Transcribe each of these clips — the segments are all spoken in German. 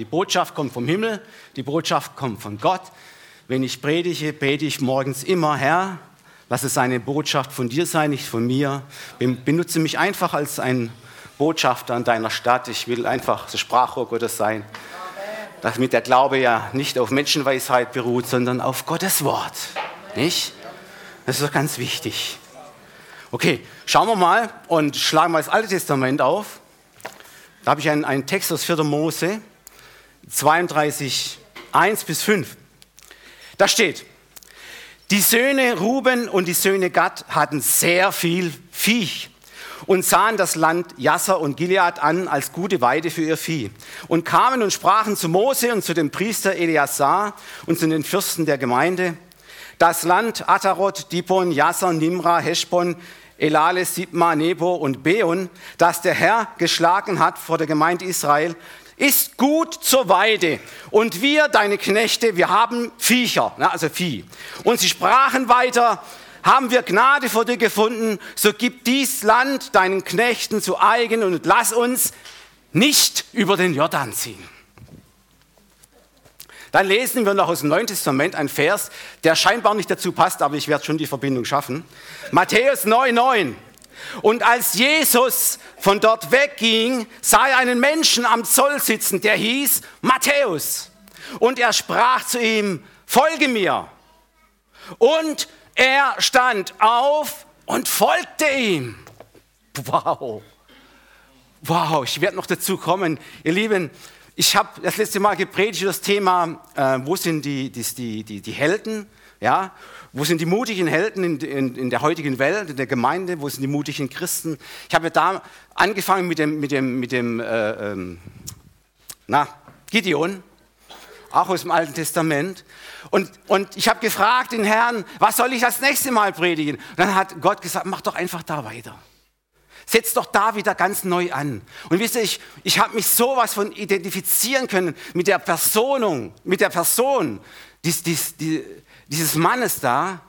Die Botschaft kommt vom Himmel, die Botschaft kommt von Gott. Wenn ich predige, bete ich morgens immer, Herr, lass es eine Botschaft von dir sein, nicht von mir. Benutze mich einfach als ein Botschafter an deiner Stadt. Ich will einfach das Sprachrohr Gottes sein. Damit der Glaube ja nicht auf Menschenweisheit beruht, sondern auf Gottes Wort. Nicht? Das ist doch ganz wichtig. Okay, schauen wir mal und schlagen wir das Alte Testament auf. Da habe ich einen, einen Text aus 4. Mose 32, 1 bis 5. Da steht, die Söhne Ruben und die Söhne Gad hatten sehr viel Viech und sahen das Land Jasser und Gilead an als gute Weide für ihr Vieh und kamen und sprachen zu Mose und zu dem Priester Eleazar und zu den Fürsten der Gemeinde, das Land Atarot, Dibon, Jasser, Nimra, Heschbon, Elale, Sibma, Nebo und Beon, das der Herr geschlagen hat vor der Gemeinde Israel, ist gut zur Weide. Und wir, deine Knechte, wir haben Viecher, also Vieh. Und sie sprachen weiter, haben wir Gnade vor dir gefunden, so gib dies Land deinen Knechten zu eigen und lass uns nicht über den Jordan ziehen. Dann lesen wir noch aus dem Neuen Testament einen Vers, der scheinbar nicht dazu passt, aber ich werde schon die Verbindung schaffen. Matthäus 9,9. Und als Jesus von dort wegging, sah er einen Menschen am Zoll sitzen, der hieß Matthäus. Und er sprach zu ihm, folge mir. Und er stand auf und folgte ihm. Wow. Wow, ich werde noch dazu kommen. Ihr Lieben, ich habe das letzte Mal gepredigt über das Thema, äh, wo sind die, die, die, die Helden, ja? Wo sind die mutigen Helden in, in, in, der heutigen Welt, in der Gemeinde, wo sind die mutigen Christen. Ich habe da angefangen mit dem, mit dem, mit dem äh, ähm, na, Gideon, auch aus dem Alten Testament. Und, und ich habe gefragt den Herrn, was soll ich das nächste Mal predigen? Und dann hat Gott gesagt, mach doch einfach da weiter. Setz doch da wieder ganz neu an. Und wisst ihr, ich, ich habe mich sowas von identifizieren können mit der Personung, mit der Person dies, dies, die, dieses Mannes da,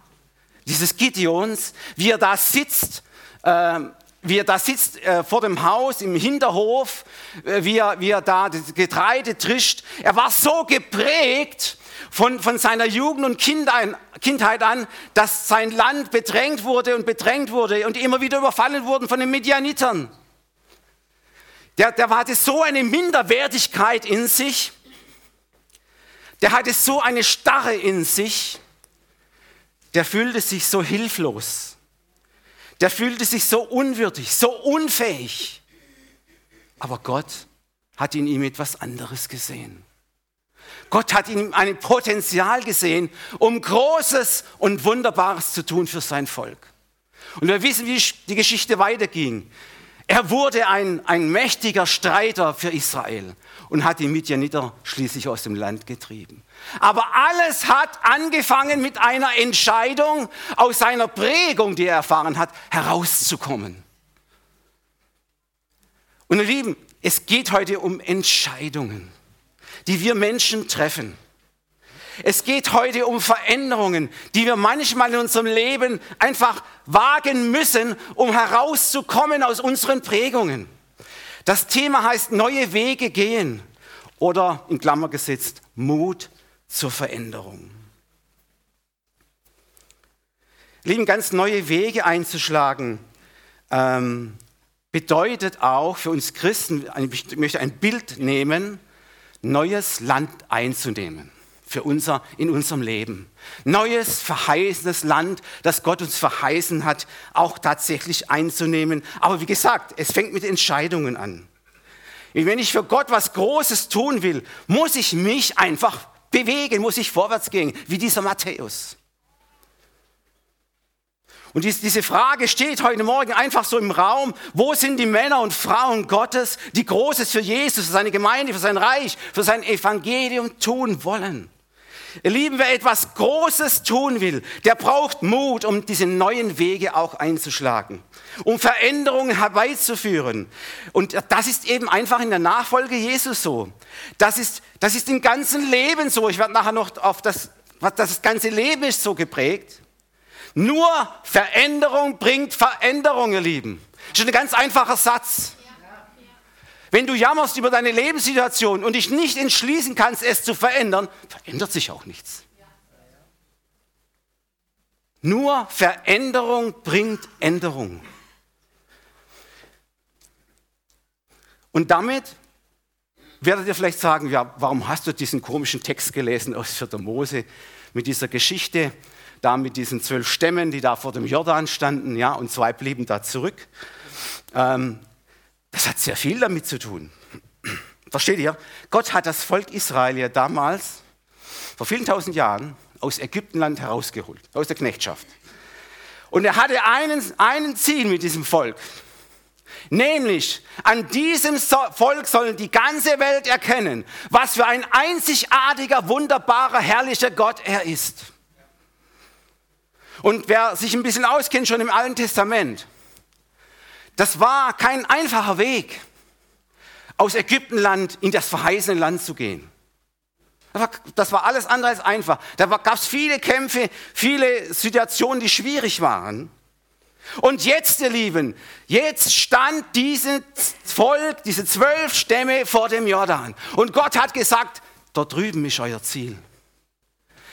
dieses Gideons, wie er da sitzt, äh, wie er da sitzt äh, vor dem Haus im Hinterhof, äh, wie, er, wie er da das Getreide trischt. Er war so geprägt von, von seiner Jugend und Kindheit, an, dass sein Land bedrängt wurde und bedrängt wurde und immer wieder überfallen wurden von den Medianitern. Der, der hatte so eine Minderwertigkeit in sich, der hatte so eine Starre in sich, der fühlte sich so hilflos, der fühlte sich so unwürdig, so unfähig. Aber Gott hat in ihm etwas anderes gesehen. Gott hat in ihm ein Potenzial gesehen, um Großes und Wunderbares zu tun für sein Volk. Und wir wissen, wie die Geschichte weiterging. Er wurde ein, ein mächtiger Streiter für Israel und hat die Midianiter schließlich aus dem Land getrieben. Aber alles hat angefangen mit einer Entscheidung, aus seiner Prägung, die er erfahren hat, herauszukommen. Und ihr Lieben, es geht heute um Entscheidungen die wir Menschen treffen. Es geht heute um Veränderungen, die wir manchmal in unserem Leben einfach wagen müssen, um herauszukommen aus unseren Prägungen. Das Thema heißt neue Wege gehen oder in Klammer gesetzt Mut zur Veränderung. Lieben, ganz neue Wege einzuschlagen ähm, bedeutet auch für uns Christen, ich möchte ein Bild nehmen, neues Land einzunehmen für unser, in unserem Leben. Neues, verheißenes Land, das Gott uns verheißen hat, auch tatsächlich einzunehmen. Aber wie gesagt, es fängt mit Entscheidungen an. Wenn ich für Gott was Großes tun will, muss ich mich einfach bewegen, muss ich vorwärts gehen, wie dieser Matthäus. Und diese Frage steht heute Morgen einfach so im Raum, wo sind die Männer und Frauen Gottes, die Großes für Jesus, für seine Gemeinde, für sein Reich, für sein Evangelium tun wollen? Ihr Lieben, wer etwas Großes tun will, der braucht Mut, um diese neuen Wege auch einzuschlagen, um Veränderungen herbeizuführen. Und das ist eben einfach in der Nachfolge Jesus so. Das ist, das ist im ganzen Leben so. Ich werde nachher noch auf das, was das ganze Leben ist so geprägt. Nur Veränderung bringt Veränderung, ihr Lieben. Das ist ein ganz einfacher Satz. Wenn du jammerst über deine Lebenssituation und dich nicht entschließen kannst, es zu verändern, verändert sich auch nichts. Nur Veränderung bringt Änderung. Und damit werdet ihr vielleicht sagen, ja, warum hast du diesen komischen Text gelesen aus 4. Mose mit dieser Geschichte, da mit diesen zwölf Stämmen, die da vor dem Jordan standen, ja, und zwei blieben da zurück. Ähm, das hat sehr viel damit zu tun. Versteht ihr? Gott hat das Volk Israel ja damals, vor vielen tausend Jahren, aus Ägyptenland herausgeholt, aus der Knechtschaft. Und er hatte einen, einen Ziel mit diesem Volk. Nämlich, an diesem Volk sollen die ganze Welt erkennen, was für ein einzigartiger, wunderbarer, herrlicher Gott er ist. Und wer sich ein bisschen auskennt schon im Alten Testament, das war kein einfacher Weg, aus Ägyptenland in das verheißene Land zu gehen. Das war, alles andere als einfach. Da gab es viele Kämpfe, viele Situationen, die schwierig waren. Und jetzt, ihr Lieben, jetzt stand dieses Volk, diese zwölf Stämme vor dem Jordan. Und Gott hat gesagt, dort drüben ist euer Ziel.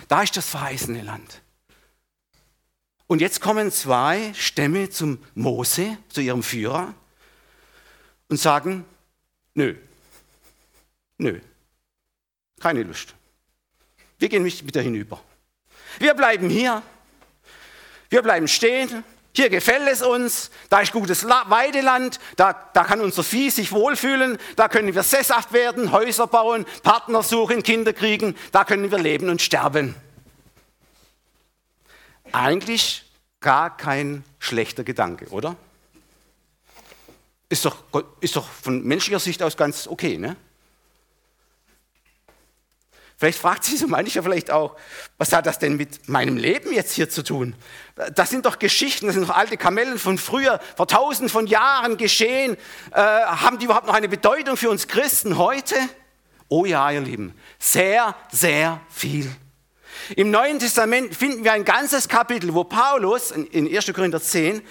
Da ist das verheißene Land. Und jetzt kommen zwei Stämme zum Mose, zu ihrem Führer, und sagen, nö, nö, keine Lust. Wir gehen nicht wieder hinüber. Wir bleiben hier. Wir bleiben stehen. Hier gefällt es uns, da ist gutes Weideland, da, da kann unser Vieh sich wohlfühlen, da können wir sesshaft werden, Häuser bauen, Partner suchen, Kinder kriegen, da können wir leben und sterben eigentlich gar kein schlechter Gedanke, oder? Ist doch, ist doch von menschlicher Sicht aus ganz okay, ne? Vielleicht fragt sich so mancher vielleicht auch, was hat das denn mit meinem Leben jetzt hier zu tun? Das sind doch Geschichten, das sind doch alte Kamellen von früher, vor tausenden von Jahren geschehen. Äh, haben die überhaupt noch eine Bedeutung für uns Christen heute? Oh ja, ihr Lieben, sehr, sehr viel. Im Neuen Testament finden wir ein ganzes Kapitel, wo Paulus, in 1. Korinther 10,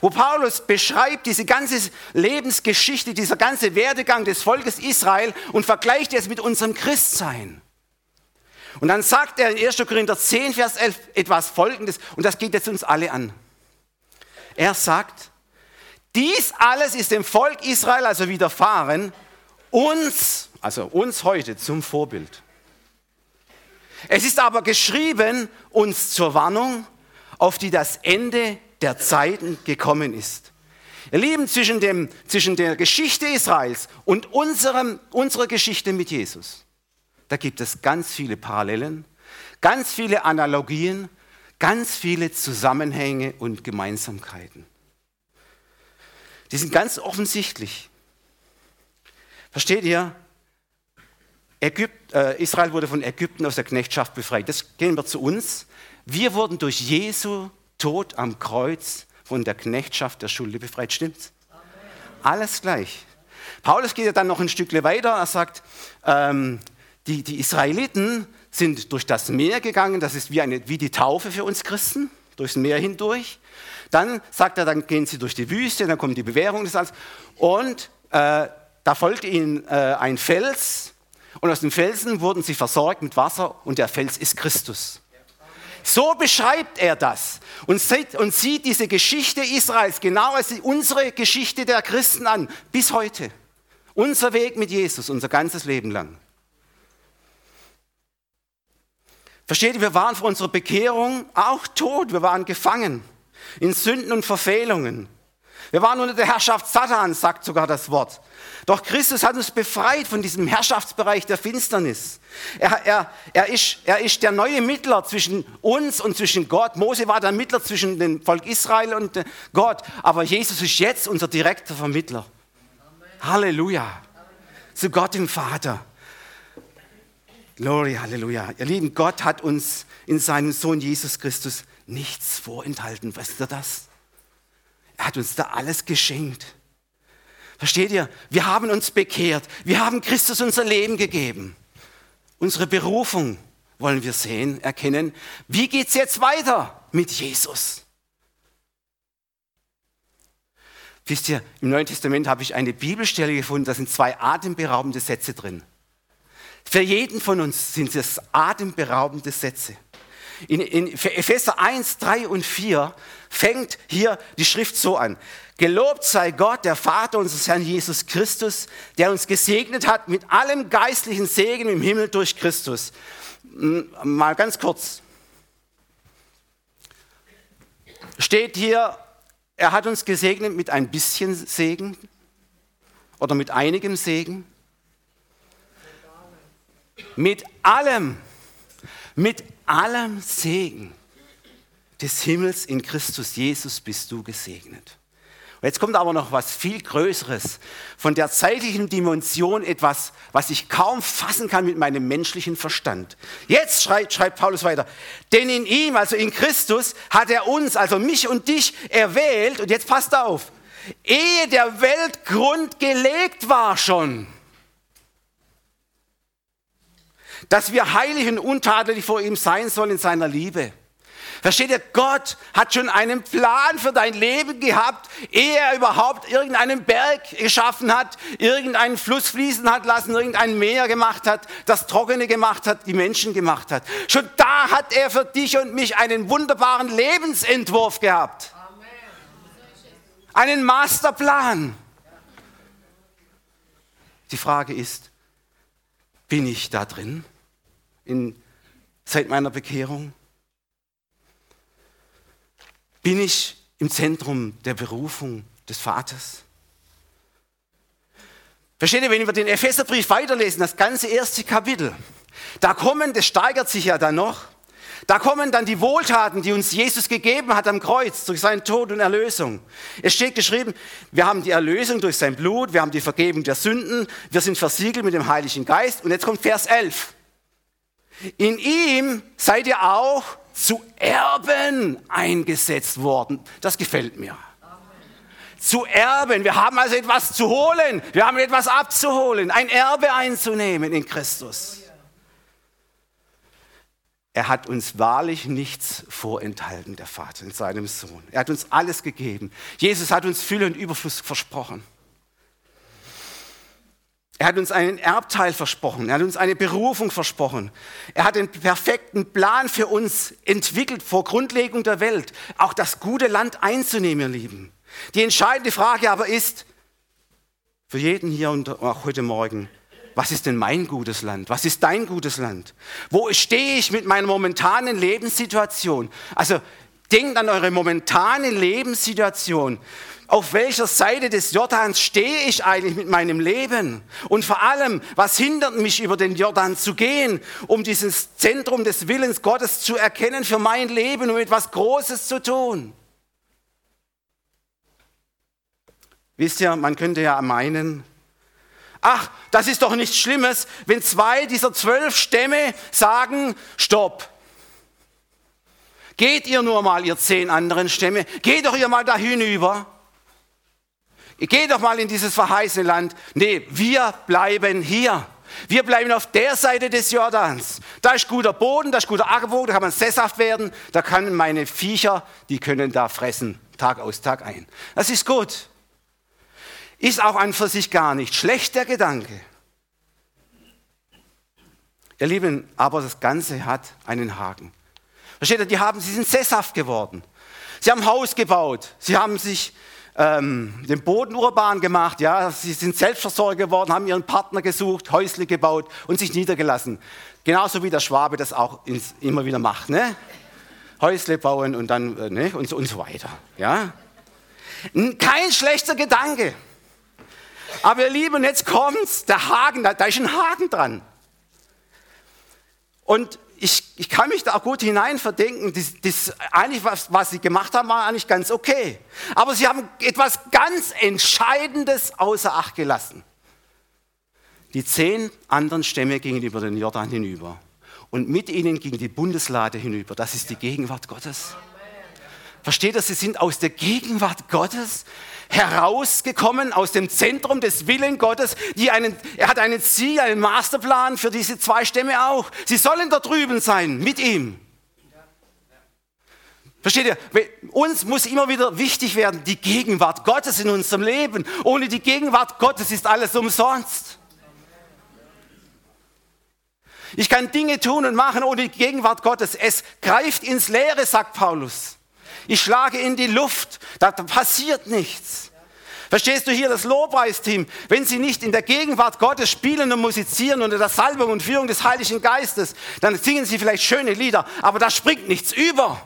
wo Paulus beschreibt diese ganze Lebensgeschichte, dieser ganze Werdegang des Volkes Israel und vergleicht es mit unserem Christsein. Und dann sagt er in 1. Korinther 10, Vers 11 etwas Folgendes, und das geht jetzt uns alle an. Er sagt, dies alles ist dem Volk Israel also widerfahren, uns, also uns heute zum Vorbild. Es ist aber geschrieben uns zur Warnung, auf die das Ende der Zeiten gekommen ist. Ihr Lieben, zwischen, dem, zwischen der Geschichte Israels und unserem, unserer Geschichte mit Jesus, da gibt es ganz viele Parallelen, ganz viele Analogien, ganz viele Zusammenhänge und Gemeinsamkeiten. Die sind ganz offensichtlich. Versteht ihr? Ägypt, äh, Israel wurde von Ägypten aus der Knechtschaft befreit. Das gehen wir zu uns. Wir wurden durch Jesu Tod am Kreuz von der Knechtschaft der Schuld befreit. Stimmt's? Alles gleich. Paulus geht ja dann noch ein Stückchen weiter. Er sagt, ähm, die, die Israeliten sind durch das Meer gegangen. Das ist wie, eine, wie die Taufe für uns Christen, durchs Meer hindurch. Dann sagt er, dann gehen sie durch die Wüste, dann kommt die Bewährung des Alls. Und äh, da folgte ihnen äh, ein Fels, und aus dem Felsen wurden sie versorgt mit Wasser und der Fels ist Christus. So beschreibt er das und sieht, und sieht diese Geschichte Israels genau als unsere Geschichte der Christen an, bis heute. Unser Weg mit Jesus, unser ganzes Leben lang. Versteht ihr, wir waren vor unserer Bekehrung auch tot, wir waren gefangen in Sünden und Verfehlungen. Wir waren unter der Herrschaft Satans, sagt sogar das Wort. Doch Christus hat uns befreit von diesem Herrschaftsbereich der Finsternis. Er, er, er, ist, er ist der neue Mittler zwischen uns und zwischen Gott. Mose war der Mittler zwischen dem Volk Israel und Gott. Aber Jesus ist jetzt unser direkter Vermittler. Halleluja. Zu Gott dem Vater. Glory, Halleluja. Ihr Lieben, Gott hat uns in seinem Sohn Jesus Christus nichts vorenthalten. Weißt du das? Er hat uns da alles geschenkt. Versteht ihr? Wir haben uns bekehrt. Wir haben Christus unser Leben gegeben. Unsere Berufung wollen wir sehen, erkennen. Wie geht es jetzt weiter mit Jesus? Wisst ihr, im Neuen Testament habe ich eine Bibelstelle gefunden, da sind zwei atemberaubende Sätze drin. Für jeden von uns sind es atemberaubende Sätze. In, in Epheser 1, 3 und 4 fängt hier die Schrift so an. Gelobt sei Gott, der Vater unseres Herrn Jesus Christus, der uns gesegnet hat mit allem geistlichen Segen im Himmel durch Christus. Mal ganz kurz. Steht hier, er hat uns gesegnet mit ein bisschen Segen oder mit einigem Segen? Mit allem, mit allem Segen des Himmels in Christus Jesus bist du gesegnet. Und jetzt kommt aber noch was viel Größeres. Von der zeitlichen Dimension etwas, was ich kaum fassen kann mit meinem menschlichen Verstand. Jetzt schreibt, schreibt Paulus weiter. Denn in ihm, also in Christus, hat er uns, also mich und dich, erwählt. Und jetzt passt auf. Ehe der Weltgrund gelegt war schon. Dass wir heilig und untadelig vor ihm sein sollen in seiner Liebe Versteht ihr, Gott hat schon einen Plan für dein Leben gehabt, ehe er überhaupt irgendeinen Berg geschaffen hat, irgendeinen Fluss fließen hat lassen, irgendein Meer gemacht hat, das Trockene gemacht hat, die Menschen gemacht hat. Schon da hat er für dich und mich einen wunderbaren Lebensentwurf gehabt. Einen Masterplan. Die Frage ist, bin ich da drin in, seit meiner Bekehrung? Bin ich im Zentrum der Berufung des Vaters? Versteht ihr, wenn wir den Epheserbrief weiterlesen, das ganze erste Kapitel, da kommen, das steigert sich ja dann noch, da kommen dann die Wohltaten, die uns Jesus gegeben hat am Kreuz durch seinen Tod und Erlösung. Es steht geschrieben, wir haben die Erlösung durch sein Blut, wir haben die Vergebung der Sünden, wir sind versiegelt mit dem Heiligen Geist. Und jetzt kommt Vers 11. In ihm seid ihr auch zu Erben eingesetzt worden. Das gefällt mir. Zu erben. Wir haben also etwas zu holen. Wir haben etwas abzuholen. Ein Erbe einzunehmen in Christus. Er hat uns wahrlich nichts vorenthalten, der Vater in seinem Sohn. Er hat uns alles gegeben. Jesus hat uns Fülle und Überfluss versprochen. Er hat uns einen Erbteil versprochen. Er hat uns eine Berufung versprochen. Er hat den perfekten Plan für uns entwickelt vor Grundlegung der Welt, auch das gute Land einzunehmen, ihr Lieben. Die entscheidende Frage aber ist, für jeden hier und auch heute Morgen, was ist denn mein gutes Land? Was ist dein gutes Land? Wo stehe ich mit meiner momentanen Lebenssituation? Also denkt an eure momentane Lebenssituation auf welcher Seite des Jordans stehe ich eigentlich mit meinem Leben? Und vor allem, was hindert mich, über den Jordan zu gehen, um dieses Zentrum des Willens Gottes zu erkennen für mein Leben, um etwas Großes zu tun? Wisst ihr, man könnte ja meinen, ach, das ist doch nichts Schlimmes, wenn zwei dieser zwölf Stämme sagen, stopp. Geht ihr nur mal, ihr zehn anderen Stämme, geht doch ihr mal da hinüber. Geh doch mal in dieses verheißene Land. Nee, wir bleiben hier. Wir bleiben auf der Seite des Jordans. Da ist guter Boden, da ist guter Ackerboden, da kann man sesshaft werden, da können meine Viecher, die können da fressen, Tag aus, Tag ein. Das ist gut. Ist auch an für sich gar nicht schlecht, der Gedanke. Ihr Lieben, aber das Ganze hat einen Haken. Versteht ihr, die haben, sie sind sesshaft geworden. Sie haben Haus gebaut. Sie haben sich ähm, den Boden urban gemacht, ja, sie sind Selbstversorger geworden, haben ihren Partner gesucht, Häusle gebaut und sich niedergelassen. Genauso wie der Schwabe das auch ins, immer wieder macht, ne? Häusle bauen und dann, äh, ne? Und so, und so weiter, ja. Kein schlechter Gedanke. Aber ihr Lieben, jetzt kommt's, der Haken, da, da ist ein Haken dran. Und ich, ich kann mich da gut hineinverdenken. Das, das, eigentlich, was, was sie gemacht haben, war eigentlich ganz okay. Aber sie haben etwas ganz Entscheidendes außer Acht gelassen. Die zehn anderen Stämme gingen über den Jordan hinüber. Und mit ihnen ging die Bundeslade hinüber. Das ist die Gegenwart Gottes. Versteht ihr, sie sind aus der Gegenwart Gottes herausgekommen aus dem Zentrum des Willen Gottes. Die einen, er hat einen Ziel, einen Masterplan für diese zwei Stämme auch. Sie sollen da drüben sein mit ihm. Versteht ihr? Uns muss immer wieder wichtig werden, die Gegenwart Gottes in unserem Leben. Ohne die Gegenwart Gottes ist alles umsonst. Ich kann Dinge tun und machen ohne die Gegenwart Gottes. Es greift ins Leere, sagt Paulus. Ich schlage in die Luft, da passiert nichts. Verstehst du hier das Lobpreisteam? Wenn sie nicht in der Gegenwart Gottes spielen und musizieren unter der Salbung und Führung des Heiligen Geistes, dann singen sie vielleicht schöne Lieder, aber da springt nichts über.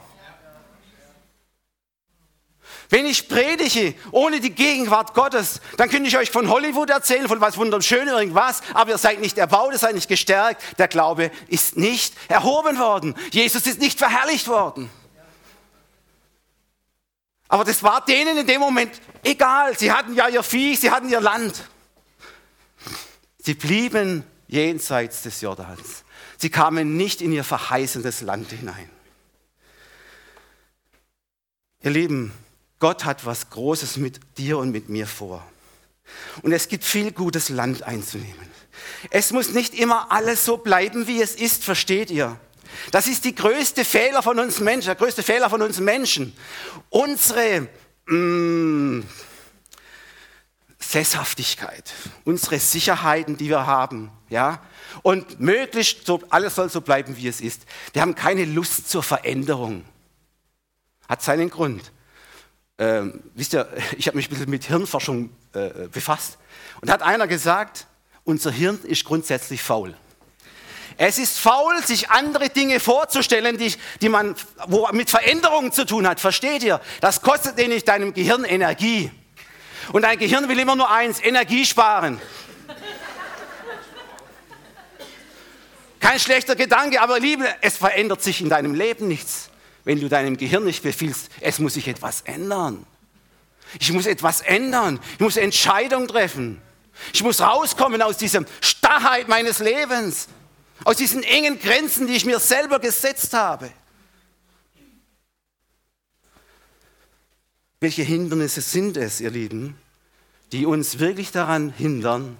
Wenn ich predige ohne die Gegenwart Gottes, dann könnte ich euch von Hollywood erzählen, von was wunderschön irgendwas, aber ihr seid nicht erbaut, ihr seid nicht gestärkt. Der Glaube ist nicht erhoben worden. Jesus ist nicht verherrlicht worden. Aber das war denen in dem Moment egal. Sie hatten ja ihr Vieh, sie hatten ihr Land. Sie blieben jenseits des Jordans. Sie kamen nicht in ihr verheißendes Land hinein. Ihr Lieben, Gott hat was Großes mit dir und mit mir vor. Und es gibt viel gutes Land einzunehmen. Es muss nicht immer alles so bleiben, wie es ist, versteht ihr? Das ist die größte Fehler von uns Menschen, der größte Fehler von uns Menschen. Unsere mh, mm, Sesshaftigkeit, unsere Sicherheiten, die wir haben, ja, und möglichst so, alles soll so bleiben, wie es ist. Wir haben keine Lust zur Veränderung. Hat seinen Grund. Ähm, wisst ihr, ich habe mich ein bisschen mit Hirnforschung äh, befasst. Und hat einer gesagt, unser Hirn ist grundsätzlich faul. Es ist faul, sich andere Dinge vorzustellen, die, die man wo mit Veränderungen zu tun hat. Versteht ihr? Das kostet nämlich deinem Gehirn Energie. Und dein Gehirn will immer nur eins, Energie sparen. Kein schlechter Gedanke, aber Liebe, es verändert sich in deinem Leben nichts, wenn du deinem Gehirn nicht befiehlst, es muss sich etwas ändern. Ich muss etwas ändern. Ich muss Entscheidungen treffen. Ich muss rauskommen aus dieser Starrheit meines Lebens. Aus diesen engen Grenzen, die ich mir selber gesetzt habe. Welche Hindernisse sind es, ihr Lieben, die uns wirklich daran hindern,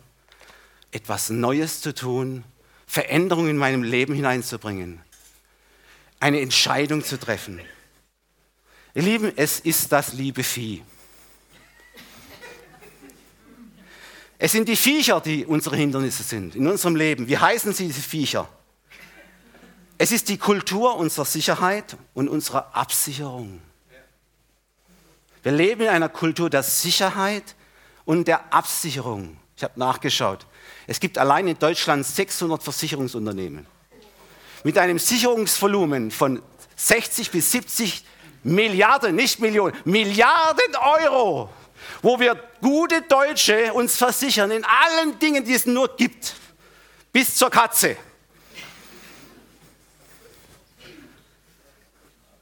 etwas Neues zu tun, Veränderungen in meinem Leben hineinzubringen, eine Entscheidung zu treffen? Ihr Lieben, es ist das liebe Vieh. Es sind die Viecher, die unsere Hindernisse sind in unserem Leben. Wie heißen sie, diese Viecher? Es ist die Kultur unserer Sicherheit und unserer Absicherung. Wir leben in einer Kultur der Sicherheit und der Absicherung. Ich habe nachgeschaut. Es gibt allein in Deutschland 600 Versicherungsunternehmen mit einem Sicherungsvolumen von 60 bis 70 Milliarden, nicht Millionen, Milliarden Euro wo wir gute Deutsche uns versichern in allen Dingen, die es nur gibt, bis zur Katze.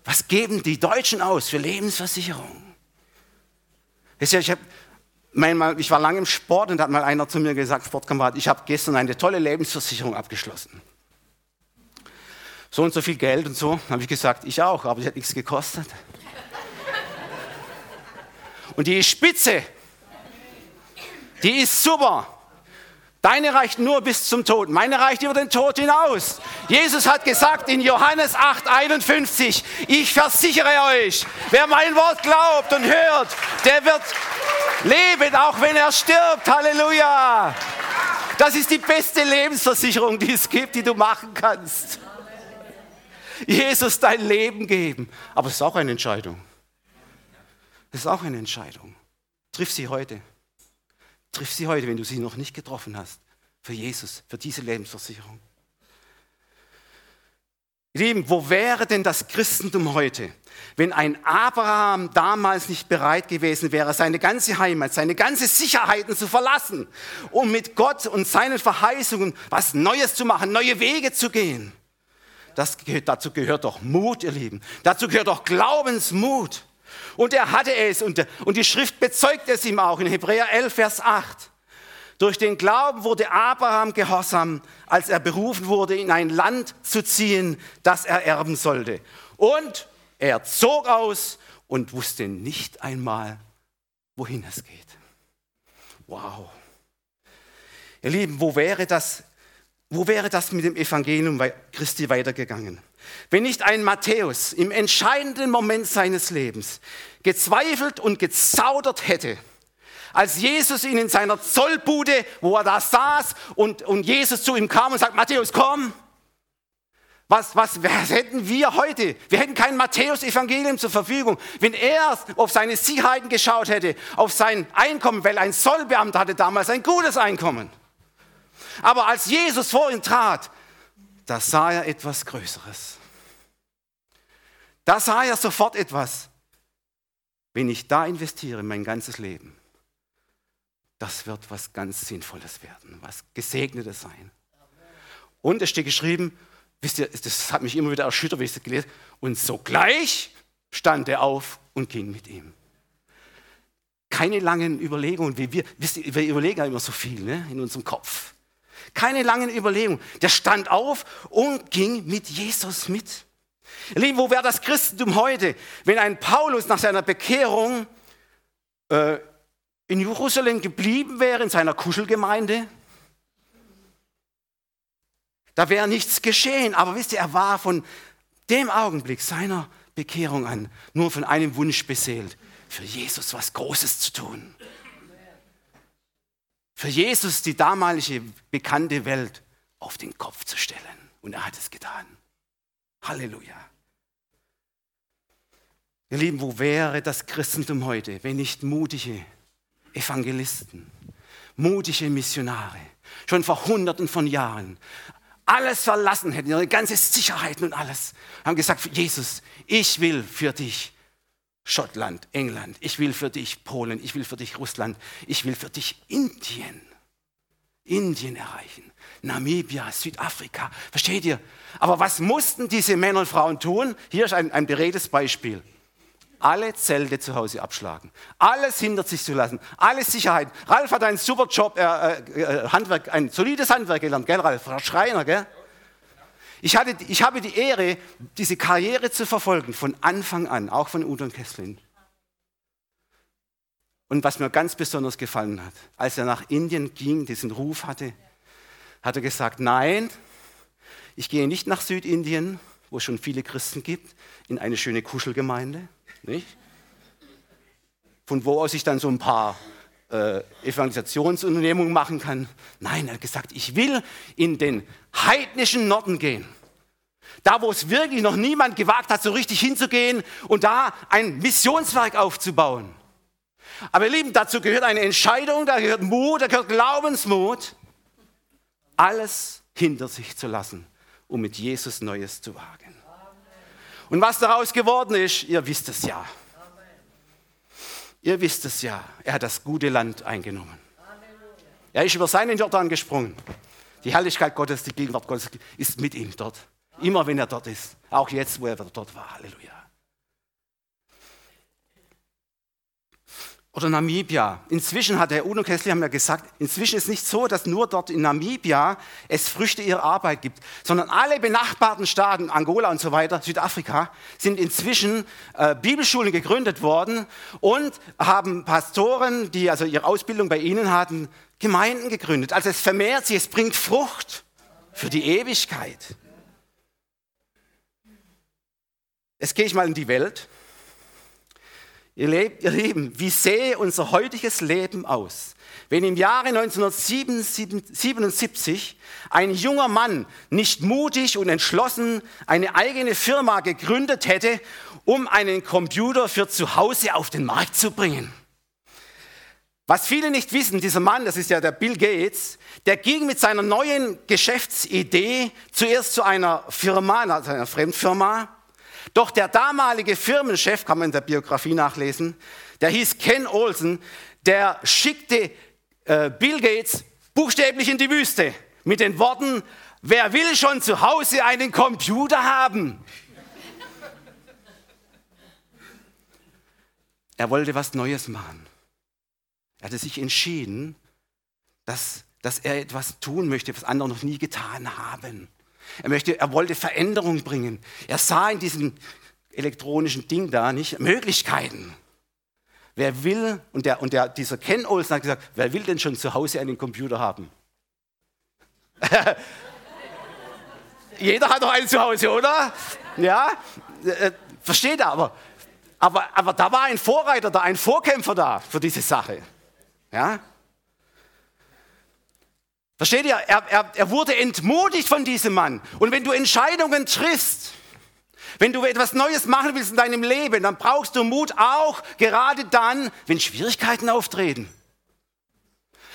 Was geben die Deutschen aus für Lebensversicherung? Ich, hab, ich war lange im Sport und da hat mal einer zu mir gesagt, Sportkamerad, ich habe gestern eine tolle Lebensversicherung abgeschlossen. So und so viel Geld und so, habe ich gesagt, ich auch, aber die hat nichts gekostet. Und die ist spitze. Die ist super. Deine reicht nur bis zum Tod, meine reicht über den Tod hinaus. Jesus hat gesagt in Johannes 8, 51, ich versichere euch, wer mein Wort glaubt und hört, der wird leben, auch wenn er stirbt. Halleluja. Das ist die beste Lebensversicherung, die es gibt, die du machen kannst. Jesus dein Leben geben. Aber es ist auch eine Entscheidung. Das ist auch eine Entscheidung. Triff sie heute. Triff sie heute, wenn du sie noch nicht getroffen hast. Für Jesus, für diese Lebensversicherung. Lieben, wo wäre denn das Christentum heute, wenn ein Abraham damals nicht bereit gewesen wäre, seine ganze Heimat, seine ganze Sicherheiten zu verlassen, um mit Gott und seinen Verheißungen was Neues zu machen, neue Wege zu gehen? Das, dazu gehört doch Mut, ihr Lieben. Dazu gehört doch Glaubensmut. Und er hatte es und, und die Schrift bezeugt es ihm auch in Hebräer 11, Vers 8. Durch den Glauben wurde Abraham gehorsam, als er berufen wurde, in ein Land zu ziehen, das er erben sollte. Und er zog aus und wusste nicht einmal, wohin es geht. Wow. Ihr Lieben, wo wäre das wo wäre das mit dem Evangelium Christi weitergegangen? Wenn nicht ein Matthäus im entscheidenden Moment seines Lebens gezweifelt und gezaudert hätte, als Jesus ihn in seiner Zollbude, wo er da saß und, und Jesus zu ihm kam und sagt, Matthäus, komm. Was, was, was hätten wir heute? Wir hätten kein Matthäus-Evangelium zur Verfügung. Wenn er auf seine Sicherheiten geschaut hätte, auf sein Einkommen, weil ein Zollbeamter hatte damals ein gutes Einkommen. Aber als Jesus vor ihn trat, da sah er etwas Größeres. Da sah er sofort etwas. Wenn ich da investiere, mein ganzes Leben, das wird was ganz Sinnvolles werden, was Gesegnetes sein. Und es steht geschrieben, wisst ihr, das hat mich immer wieder erschüttert, wie ich es gelesen habe, und sogleich stand er auf und ging mit ihm. Keine langen Überlegungen, wie wir, wisst ihr, wir überlegen ja immer so viel ne, in unserem Kopf. Keine langen Überlegungen. Der stand auf und ging mit Jesus mit. Ihr Lieben, wo wäre das Christentum heute, wenn ein Paulus nach seiner Bekehrung äh, in Jerusalem geblieben wäre, in seiner Kuschelgemeinde, da wäre nichts geschehen. Aber wisst ihr, er war von dem Augenblick seiner Bekehrung an nur von einem Wunsch beseelt, für Jesus was Großes zu tun. Für Jesus die damalige bekannte Welt auf den Kopf zu stellen. Und er hat es getan. Halleluja. Ihr Lieben, wo wäre das Christentum heute, wenn nicht mutige Evangelisten, mutige Missionare, schon vor Hunderten von Jahren alles verlassen hätten, ihre ganze Sicherheiten und alles, haben gesagt, Jesus, ich will für dich Schottland, England, ich will für dich Polen, ich will für dich Russland, ich will für dich Indien, Indien erreichen, Namibia, Südafrika, versteht ihr? Aber was mussten diese Männer und Frauen tun? Hier ist ein, ein beredtes Beispiel alle Zelte zu Hause abschlagen, alles hinter sich zu lassen, alle Sicherheit. Ralf hat einen super Job, äh, äh, Handwerk, ein solides Handwerk gelernt, gell, Ralf? Schreiner, gell? Ich, hatte, ich habe die Ehre, diese Karriere zu verfolgen, von Anfang an, auch von Udo und Kesslin. Und was mir ganz besonders gefallen hat, als er nach Indien ging, diesen Ruf hatte, hat er gesagt, nein, ich gehe nicht nach Südindien, wo es schon viele Christen gibt, in eine schöne Kuschelgemeinde, nicht? Von wo aus ich dann so ein paar äh, Evangelisationsunternehmungen machen kann. Nein, er hat gesagt, ich will in den heidnischen Norden gehen. Da, wo es wirklich noch niemand gewagt hat, so richtig hinzugehen und da ein Missionswerk aufzubauen. Aber ihr Lieben, dazu gehört eine Entscheidung, da gehört Mut, da gehört Glaubensmut. Alles hinter sich zu lassen, um mit Jesus Neues zu wagen. Und was daraus geworden ist, ihr wisst es ja. Ihr wisst es ja. Er hat das gute Land eingenommen. Er ist über seinen Jordan gesprungen. Die Herrlichkeit Gottes, die Gegenwart Gottes ist mit ihm dort. Immer wenn er dort ist. Auch jetzt, wo er dort war. Halleluja. Oder Namibia. Inzwischen hat der Uno Kessler haben ja gesagt, inzwischen ist nicht so, dass nur dort in Namibia es Früchte ihrer Arbeit gibt, sondern alle benachbarten Staaten, Angola und so weiter, Südafrika, sind inzwischen äh, Bibelschulen gegründet worden und haben Pastoren, die also ihre Ausbildung bei ihnen hatten, Gemeinden gegründet. Also es vermehrt sich, es bringt Frucht für die Ewigkeit. Jetzt gehe ich mal in die Welt. Ihr, Lieben, wie sähe unser heutiges Leben aus, wenn im Jahre 1977 ein junger Mann nicht mutig und entschlossen eine eigene Firma gegründet hätte, um einen Computer für zu Hause auf den Markt zu bringen? Was viele nicht wissen, dieser Mann, das ist ja der Bill Gates, der ging mit seiner neuen Geschäftsidee zuerst zu einer Firma, also einer Fremdfirma, doch der damalige Firmenchef, kann man in der Biografie nachlesen, der hieß Ken Olsen, der schickte äh, Bill Gates buchstäblich in die Wüste mit den Worten, wer will schon zu Hause einen Computer haben? Er wollte was Neues machen. Er hatte sich entschieden, dass, dass er etwas tun möchte, was andere noch nie getan haben. Er, möchte, er wollte Veränderung bringen. Er sah in diesem elektronischen Ding da nicht Möglichkeiten. Wer will, und, der, und der, dieser Ken Olsen hat gesagt, wer will denn schon zu Hause einen Computer haben? Jeder hat doch einen zu Hause, oder? Ja, äh, versteht er, aber, aber, aber da war ein Vorreiter da, ein Vorkämpfer da für diese Sache. Ja? Versteht ihr? Er, er, er wurde entmutigt von diesem Mann. Und wenn du Entscheidungen triffst, wenn du etwas Neues machen willst in deinem Leben, dann brauchst du Mut auch gerade dann, wenn Schwierigkeiten auftreten.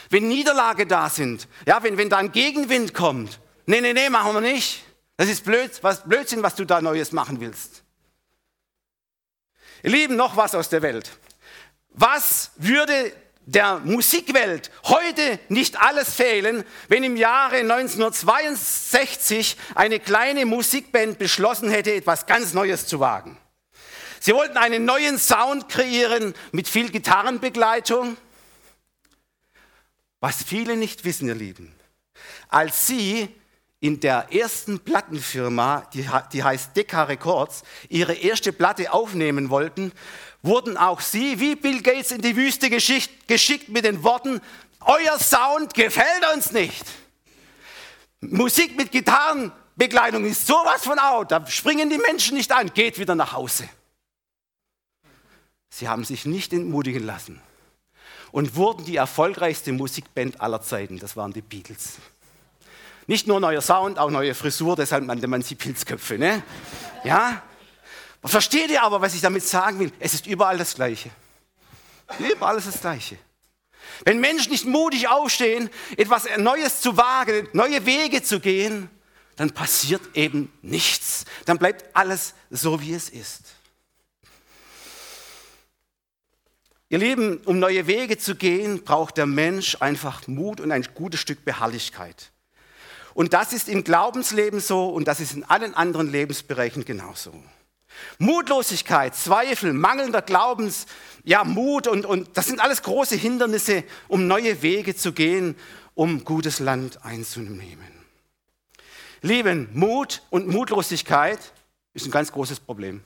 Wenn Niederlage da sind, ja, wenn, wenn da ein Gegenwind kommt. Nee, nee, nee, machen wir nicht. Das ist blöd, was, Blödsinn, was du da Neues machen willst. Ihr Lieben, noch was aus der Welt. Was würde der Musikwelt heute nicht alles fehlen, wenn im Jahre 1962 eine kleine Musikband beschlossen hätte, etwas ganz Neues zu wagen. Sie wollten einen neuen Sound kreieren mit viel Gitarrenbegleitung. Was viele nicht wissen, ihr Lieben, als sie in der ersten Plattenfirma, die, die heißt Decca Records, ihre erste Platte aufnehmen wollten, wurden auch sie, wie Bill Gates, in die Wüste geschickt, geschickt mit den Worten, euer Sound gefällt uns nicht. Musik mit Gitarrenbegleitung ist sowas von out, da springen die Menschen nicht an, geht wieder nach Hause. Sie haben sich nicht entmutigen lassen und wurden die erfolgreichste Musikband aller Zeiten. Das waren die Beatles. Nicht nur neuer Sound, auch neue Frisur, deshalb nannte man sie Pilzköpfe. Ne? Ja? Versteht ihr aber, was ich damit sagen will? Es ist überall das Gleiche. Überall ist das Gleiche. Wenn Menschen nicht mutig aufstehen, etwas Neues zu wagen, neue Wege zu gehen, dann passiert eben nichts. Dann bleibt alles so, wie es ist. Ihr Lieben, um neue Wege zu gehen, braucht der Mensch einfach Mut und ein gutes Stück Beharrlichkeit. Und das ist im Glaubensleben so und das ist in allen anderen Lebensbereichen genauso. Mutlosigkeit, Zweifel, mangelnder Glaubens, ja, Mut und, und das sind alles große Hindernisse, um neue Wege zu gehen, um gutes Land einzunehmen. Lieben, Mut und Mutlosigkeit ist ein ganz großes Problem.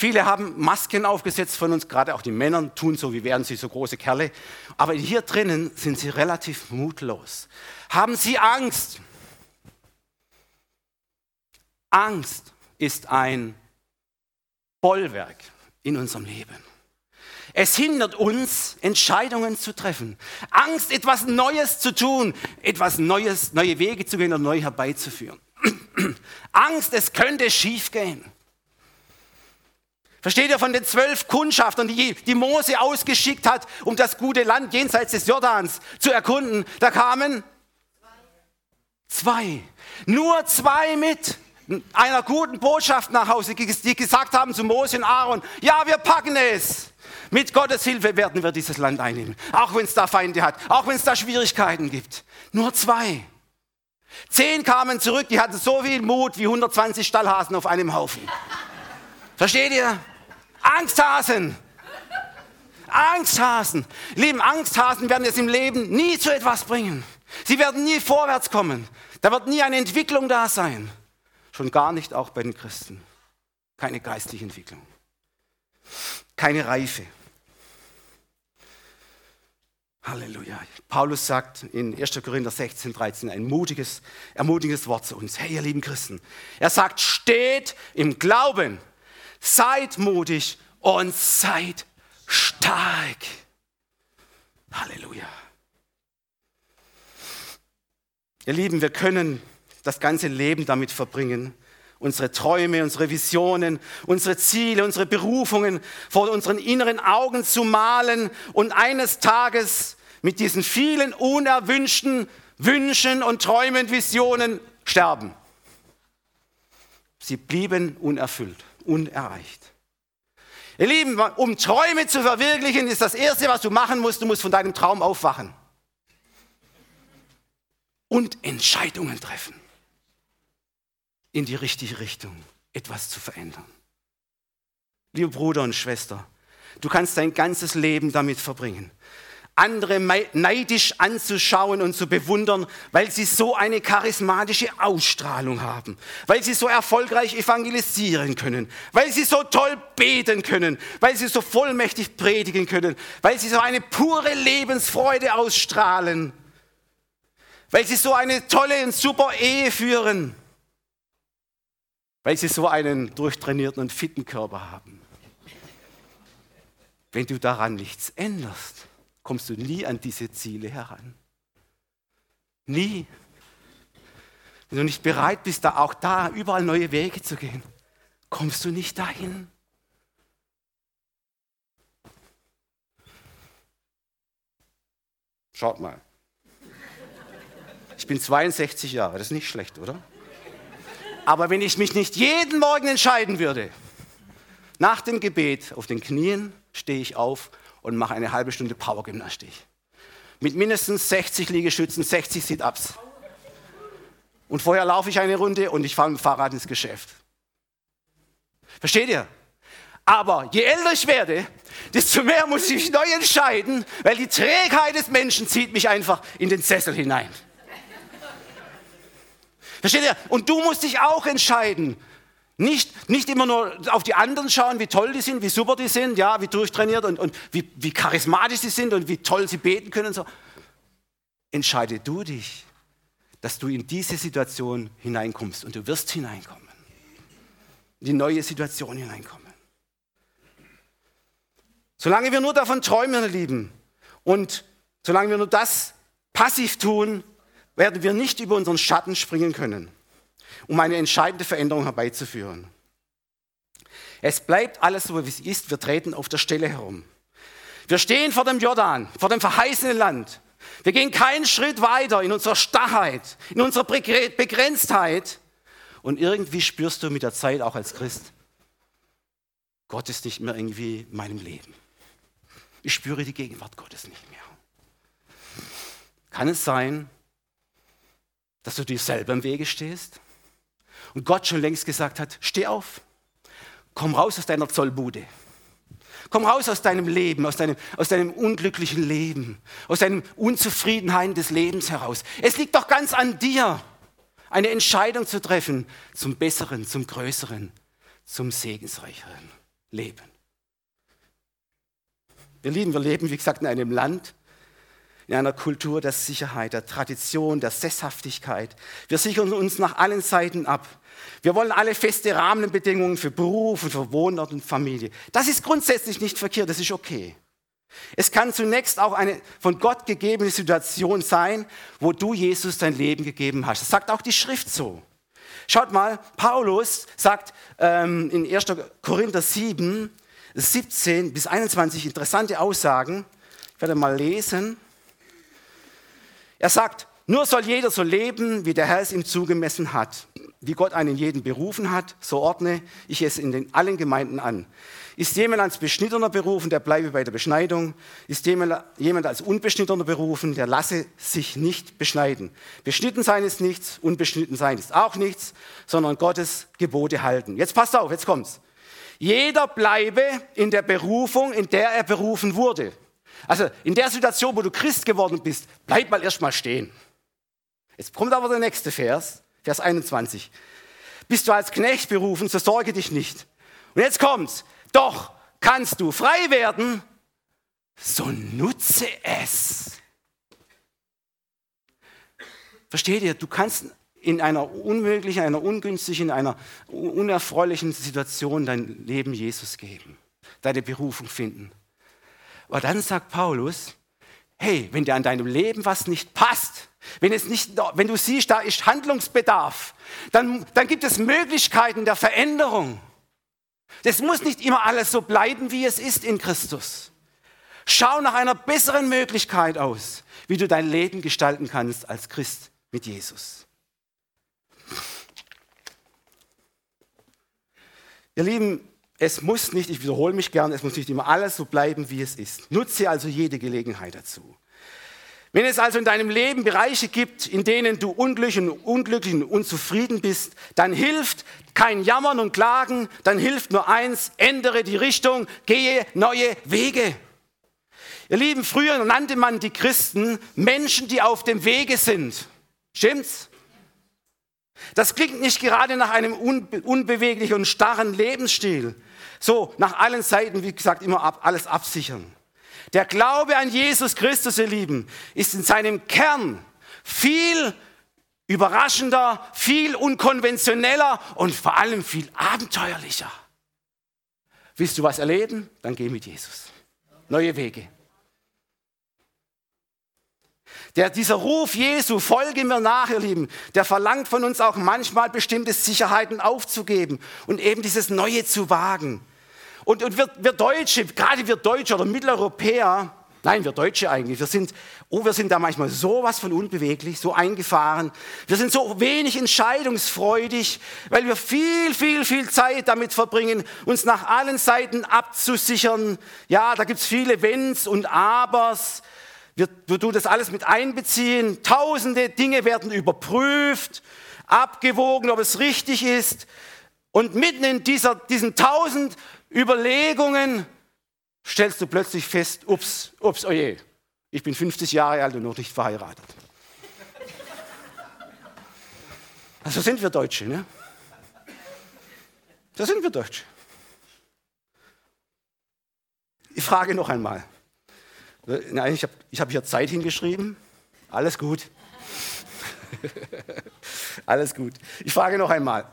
Viele haben Masken aufgesetzt von uns, gerade auch die Männer tun so, wie wären sie so große Kerle. Aber hier drinnen sind sie relativ mutlos. Haben sie Angst? Angst ist ein Bollwerk in unserem Leben. Es hindert uns, Entscheidungen zu treffen. Angst, etwas Neues zu tun, etwas Neues, neue Wege zu gehen und neu herbeizuführen. Angst, es könnte schiefgehen. Versteht ihr von den zwölf Kundschaftern, die, die Mose ausgeschickt hat, um das gute Land jenseits des Jordans zu erkunden? Da kamen zwei. Nur zwei mit einer guten Botschaft nach Hause, die gesagt haben zu Mose und Aaron, ja, wir packen es. Mit Gottes Hilfe werden wir dieses Land einnehmen. Auch wenn es da Feinde hat, auch wenn es da Schwierigkeiten gibt. Nur zwei. Zehn kamen zurück, die hatten so viel Mut wie 120 Stallhasen auf einem Haufen. Versteht ihr? Angsthasen. Angsthasen. Lieben, Angsthasen werden es im Leben nie zu etwas bringen. Sie werden nie vorwärts kommen. Da wird nie eine Entwicklung da sein. Schon gar nicht auch bei den Christen. Keine geistliche Entwicklung. Keine Reife. Halleluja. Paulus sagt in 1. Korinther 16, 13 ein mutiges, ermutigendes Wort zu uns. Hey, ihr lieben Christen. Er sagt, steht im Glauben, seid mutig und seid stark. Halleluja. Ihr Lieben, wir können das ganze Leben damit verbringen, unsere Träume, unsere Visionen, unsere Ziele, unsere Berufungen vor unseren inneren Augen zu malen und eines Tages mit diesen vielen unerwünschten Wünschen und Träumen, Visionen sterben. Sie blieben unerfüllt, unerreicht. Ihr Lieben, um Träume zu verwirklichen, ist das Erste, was du machen musst, du musst von deinem Traum aufwachen und Entscheidungen treffen in die richtige Richtung, etwas zu verändern. Lieber Bruder und Schwester, du kannst dein ganzes Leben damit verbringen, andere neidisch anzuschauen und zu bewundern, weil sie so eine charismatische Ausstrahlung haben, weil sie so erfolgreich evangelisieren können, weil sie so toll beten können, weil sie so vollmächtig predigen können, weil sie so eine pure Lebensfreude ausstrahlen, weil sie so eine tolle und super Ehe führen, weil sie so einen durchtrainierten und fitten Körper haben. Wenn du daran nichts änderst, kommst du nie an diese Ziele heran. Nie. Wenn du nicht bereit bist, da auch da überall neue Wege zu gehen, kommst du nicht dahin. Schaut mal. Ich bin 62 Jahre, das ist nicht schlecht, oder? Aber wenn ich mich nicht jeden Morgen entscheiden würde, nach dem Gebet auf den Knien stehe ich auf und mache eine halbe Stunde Powergymnastik. Mit mindestens 60 Liegestützen, 60 Sit-Ups. Und vorher laufe ich eine Runde und ich fahre mit dem Fahrrad ins Geschäft. Versteht ihr? Aber je älter ich werde, desto mehr muss ich mich neu entscheiden, weil die Trägheit des Menschen zieht mich einfach in den Sessel hinein. Versteht ihr? Und du musst dich auch entscheiden. Nicht, nicht immer nur auf die anderen schauen, wie toll die sind, wie super die sind, ja, wie durchtrainiert und, und wie, wie charismatisch sie sind und wie toll sie beten können. So. Entscheide du dich, dass du in diese Situation hineinkommst und du wirst hineinkommen. In die neue Situation hineinkommen. Solange wir nur davon träumen, meine Lieben, und solange wir nur das passiv tun, werden wir nicht über unseren Schatten springen können, um eine entscheidende Veränderung herbeizuführen. Es bleibt alles so, wie es ist. Wir treten auf der Stelle herum. Wir stehen vor dem Jordan, vor dem verheißenen Land. Wir gehen keinen Schritt weiter in unserer Starrheit, in unserer Begrenztheit. Und irgendwie spürst du mit der Zeit auch als Christ, Gott ist nicht mehr irgendwie in meinem Leben. Ich spüre die Gegenwart Gottes nicht mehr. Kann es sein, dass du dir selber im Wege stehst und Gott schon längst gesagt hat, steh auf, komm raus aus deiner Zollbude. Komm raus aus deinem Leben, aus deinem, aus deinem unglücklichen Leben, aus deinem Unzufriedenheit des Lebens heraus. Es liegt doch ganz an dir, eine Entscheidung zu treffen zum besseren, zum größeren, zum segensreicheren Leben. Wir lieben, wir leben, wie gesagt, in einem Land, in einer Kultur der Sicherheit, der Tradition, der Sesshaftigkeit. Wir sichern uns nach allen Seiten ab. Wir wollen alle feste Rahmenbedingungen für Beruf und für Wohnort und Familie. Das ist grundsätzlich nicht verkehrt, das ist okay. Es kann zunächst auch eine von Gott gegebene Situation sein, wo du Jesus dein Leben gegeben hast. Das sagt auch die Schrift so. Schaut mal, Paulus sagt ähm, in 1. Korinther 7, 17 bis 21 interessante Aussagen. Ich werde mal lesen. Er sagt, nur soll jeder so leben, wie der Herr es ihm zugemessen hat. Wie Gott einen jeden berufen hat, so ordne ich es in den, allen Gemeinden an. Ist jemand als Beschnittener berufen, der bleibe bei der Beschneidung. Ist jemand, als Unbeschnittener berufen, der lasse sich nicht beschneiden. Beschnitten sein ist nichts, unbeschnitten sein ist auch nichts, sondern Gottes Gebote halten. Jetzt passt auf, jetzt kommt's. Jeder bleibe in der Berufung, in der er berufen wurde. Also in der Situation, wo du Christ geworden bist, bleib mal erstmal stehen. Jetzt kommt aber der nächste Vers, Vers 21. Bist du als Knecht berufen, so sorge dich nicht. Und jetzt kommt's. Doch kannst du frei werden, so nutze es. Versteht ihr? Du kannst in einer unmöglichen, einer ungünstigen, in einer unerfreulichen Situation dein Leben Jesus geben, deine Berufung finden. Aber dann sagt Paulus, hey, wenn dir an deinem Leben was nicht passt, wenn, es nicht, wenn du siehst, da ist Handlungsbedarf, dann, dann gibt es Möglichkeiten der Veränderung. Das muss nicht immer alles so bleiben, wie es ist in Christus. Schau nach einer besseren Möglichkeit aus, wie du dein Leben gestalten kannst als Christ mit Jesus. Ihr Lieben, es muss nicht, ich wiederhole mich gern, es muss nicht immer alles so bleiben, wie es ist. Nutze also jede Gelegenheit dazu. Wenn es also in deinem Leben Bereiche gibt, in denen du unglücklich und, unglücklich und unzufrieden bist, dann hilft kein Jammern und Klagen, dann hilft nur eins, ändere die Richtung, gehe neue Wege. Ihr Lieben, früher nannte man die Christen Menschen, die auf dem Wege sind. Stimmt's? Das klingt nicht gerade nach einem unbe unbeweglichen und starren Lebensstil. So, nach allen Seiten, wie gesagt, immer ab, alles absichern. Der Glaube an Jesus Christus, ihr Lieben, ist in seinem Kern viel überraschender, viel unkonventioneller und vor allem viel abenteuerlicher. Willst du was erleben? Dann geh mit Jesus. Neue Wege. Der, dieser Ruf Jesu, folge mir nach, ihr Lieben, der verlangt von uns auch manchmal bestimmte Sicherheiten aufzugeben und eben dieses Neue zu wagen. Und, und wir, wir Deutsche, gerade wir Deutsche oder Mitteleuropäer, nein, wir Deutsche eigentlich, wir sind, oh, wir sind da manchmal sowas von unbeweglich, so eingefahren. Wir sind so wenig entscheidungsfreudig, weil wir viel, viel, viel Zeit damit verbringen, uns nach allen Seiten abzusichern. Ja, da gibt's viele Wenns und Abers. Wir, wir tun das alles mit einbeziehen. Tausende Dinge werden überprüft, abgewogen, ob es richtig ist. Und mitten in dieser, diesen tausend Überlegungen stellst du plötzlich fest, ups, ups, oje, ich bin 50 Jahre alt und noch nicht verheiratet. Also sind wir Deutsche, ne? Da sind wir Deutsche. Ich frage noch einmal, Nein, ich habe hab hier Zeit hingeschrieben. Alles gut. Alles gut. Ich frage noch einmal.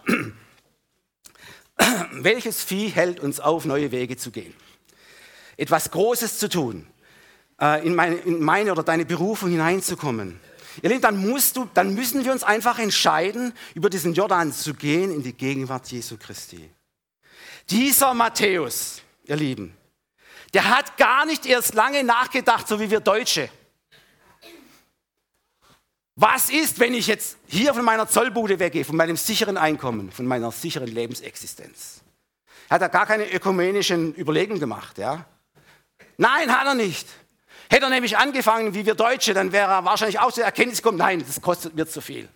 Welches Vieh hält uns auf, neue Wege zu gehen? Etwas Großes zu tun, äh, in meine, in meine oder deine Berufung hineinzukommen. Ihr Lieben, dann, musst du, dann müssen wir uns einfach entscheiden, über diesen Jordan zu gehen in die Gegenwart Jesu Christi. Dieser Matthäus, ihr Lieben, der hat gar nicht erst lange nachgedacht, so wie wir Deutsche. Was ist, wenn ich jetzt hier von meiner Zollbude weggehe, von meinem sicheren Einkommen, von meiner sicheren Lebensexistenz? Hat er gar keine ökumenischen Überlegungen gemacht, ja? Nein, hat er nicht. Hätte er nämlich angefangen wie wir Deutsche, dann wäre er wahrscheinlich auch zur Erkenntnis gekommen, nein, das kostet mir zu viel.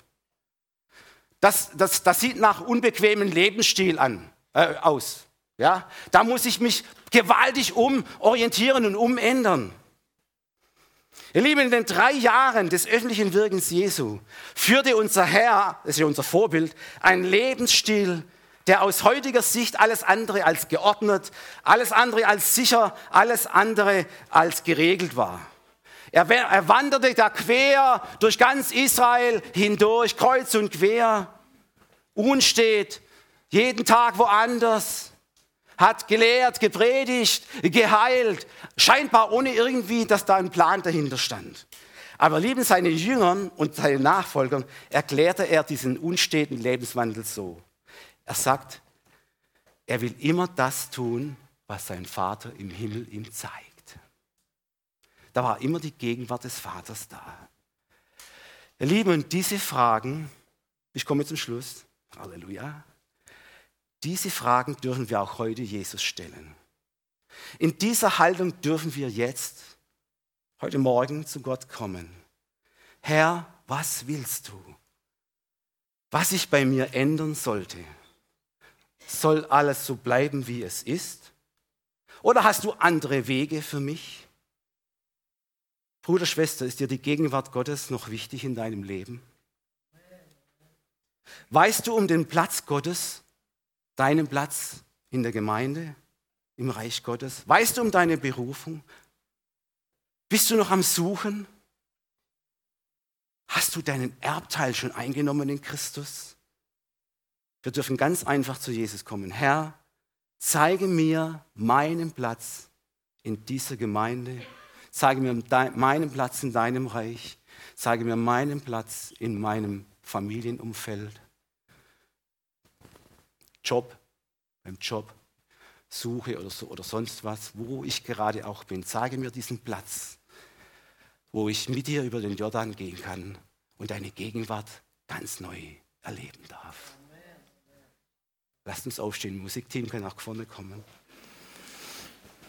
Das, das, das sieht nach unbequemem Lebensstil an, äh, aus. Ja, da muss ich mich gewaltig umorientieren und umändern. Ihr Lieben, in den drei Jahren des öffentlichen Wirkens Jesu führte unser Herr, das ist ja unser Vorbild, einen Lebensstil, der aus heutiger Sicht alles andere als geordnet, alles andere als sicher, alles andere als geregelt war. Er, er wanderte da quer durch ganz Israel hindurch, kreuz und quer, unstet, jeden Tag woanders hat gelehrt, gepredigt, geheilt, scheinbar ohne irgendwie, dass da ein Plan dahinter stand. Aber lieben seine Jüngern und seine Nachfolgern erklärte er diesen unsteten Lebenswandel so. Er sagt, er will immer das tun, was sein Vater im Himmel ihm zeigt. Da war immer die Gegenwart des Vaters da. Ihr Lieben, und diese Fragen, ich komme zum Schluss, Halleluja, diese Fragen dürfen wir auch heute Jesus stellen. In dieser Haltung dürfen wir jetzt, heute Morgen, zu Gott kommen. Herr, was willst du? Was ich bei mir ändern sollte? Soll alles so bleiben, wie es ist? Oder hast du andere Wege für mich? Bruder, Schwester, ist dir die Gegenwart Gottes noch wichtig in deinem Leben? Weißt du um den Platz Gottes deinen Platz in der Gemeinde, im Reich Gottes? Weißt du um deine Berufung? Bist du noch am Suchen? Hast du deinen Erbteil schon eingenommen in Christus? Wir dürfen ganz einfach zu Jesus kommen. Herr, zeige mir meinen Platz in dieser Gemeinde. Zeige mir meinen Platz in deinem Reich. Zeige mir meinen Platz in meinem Familienumfeld. Job, beim Job, Suche oder, so, oder sonst was, wo ich gerade auch bin. Zeige mir diesen Platz, wo ich mit dir über den Jordan gehen kann und deine Gegenwart ganz neu erleben darf. Lasst uns aufstehen, Musikteam kann nach vorne kommen.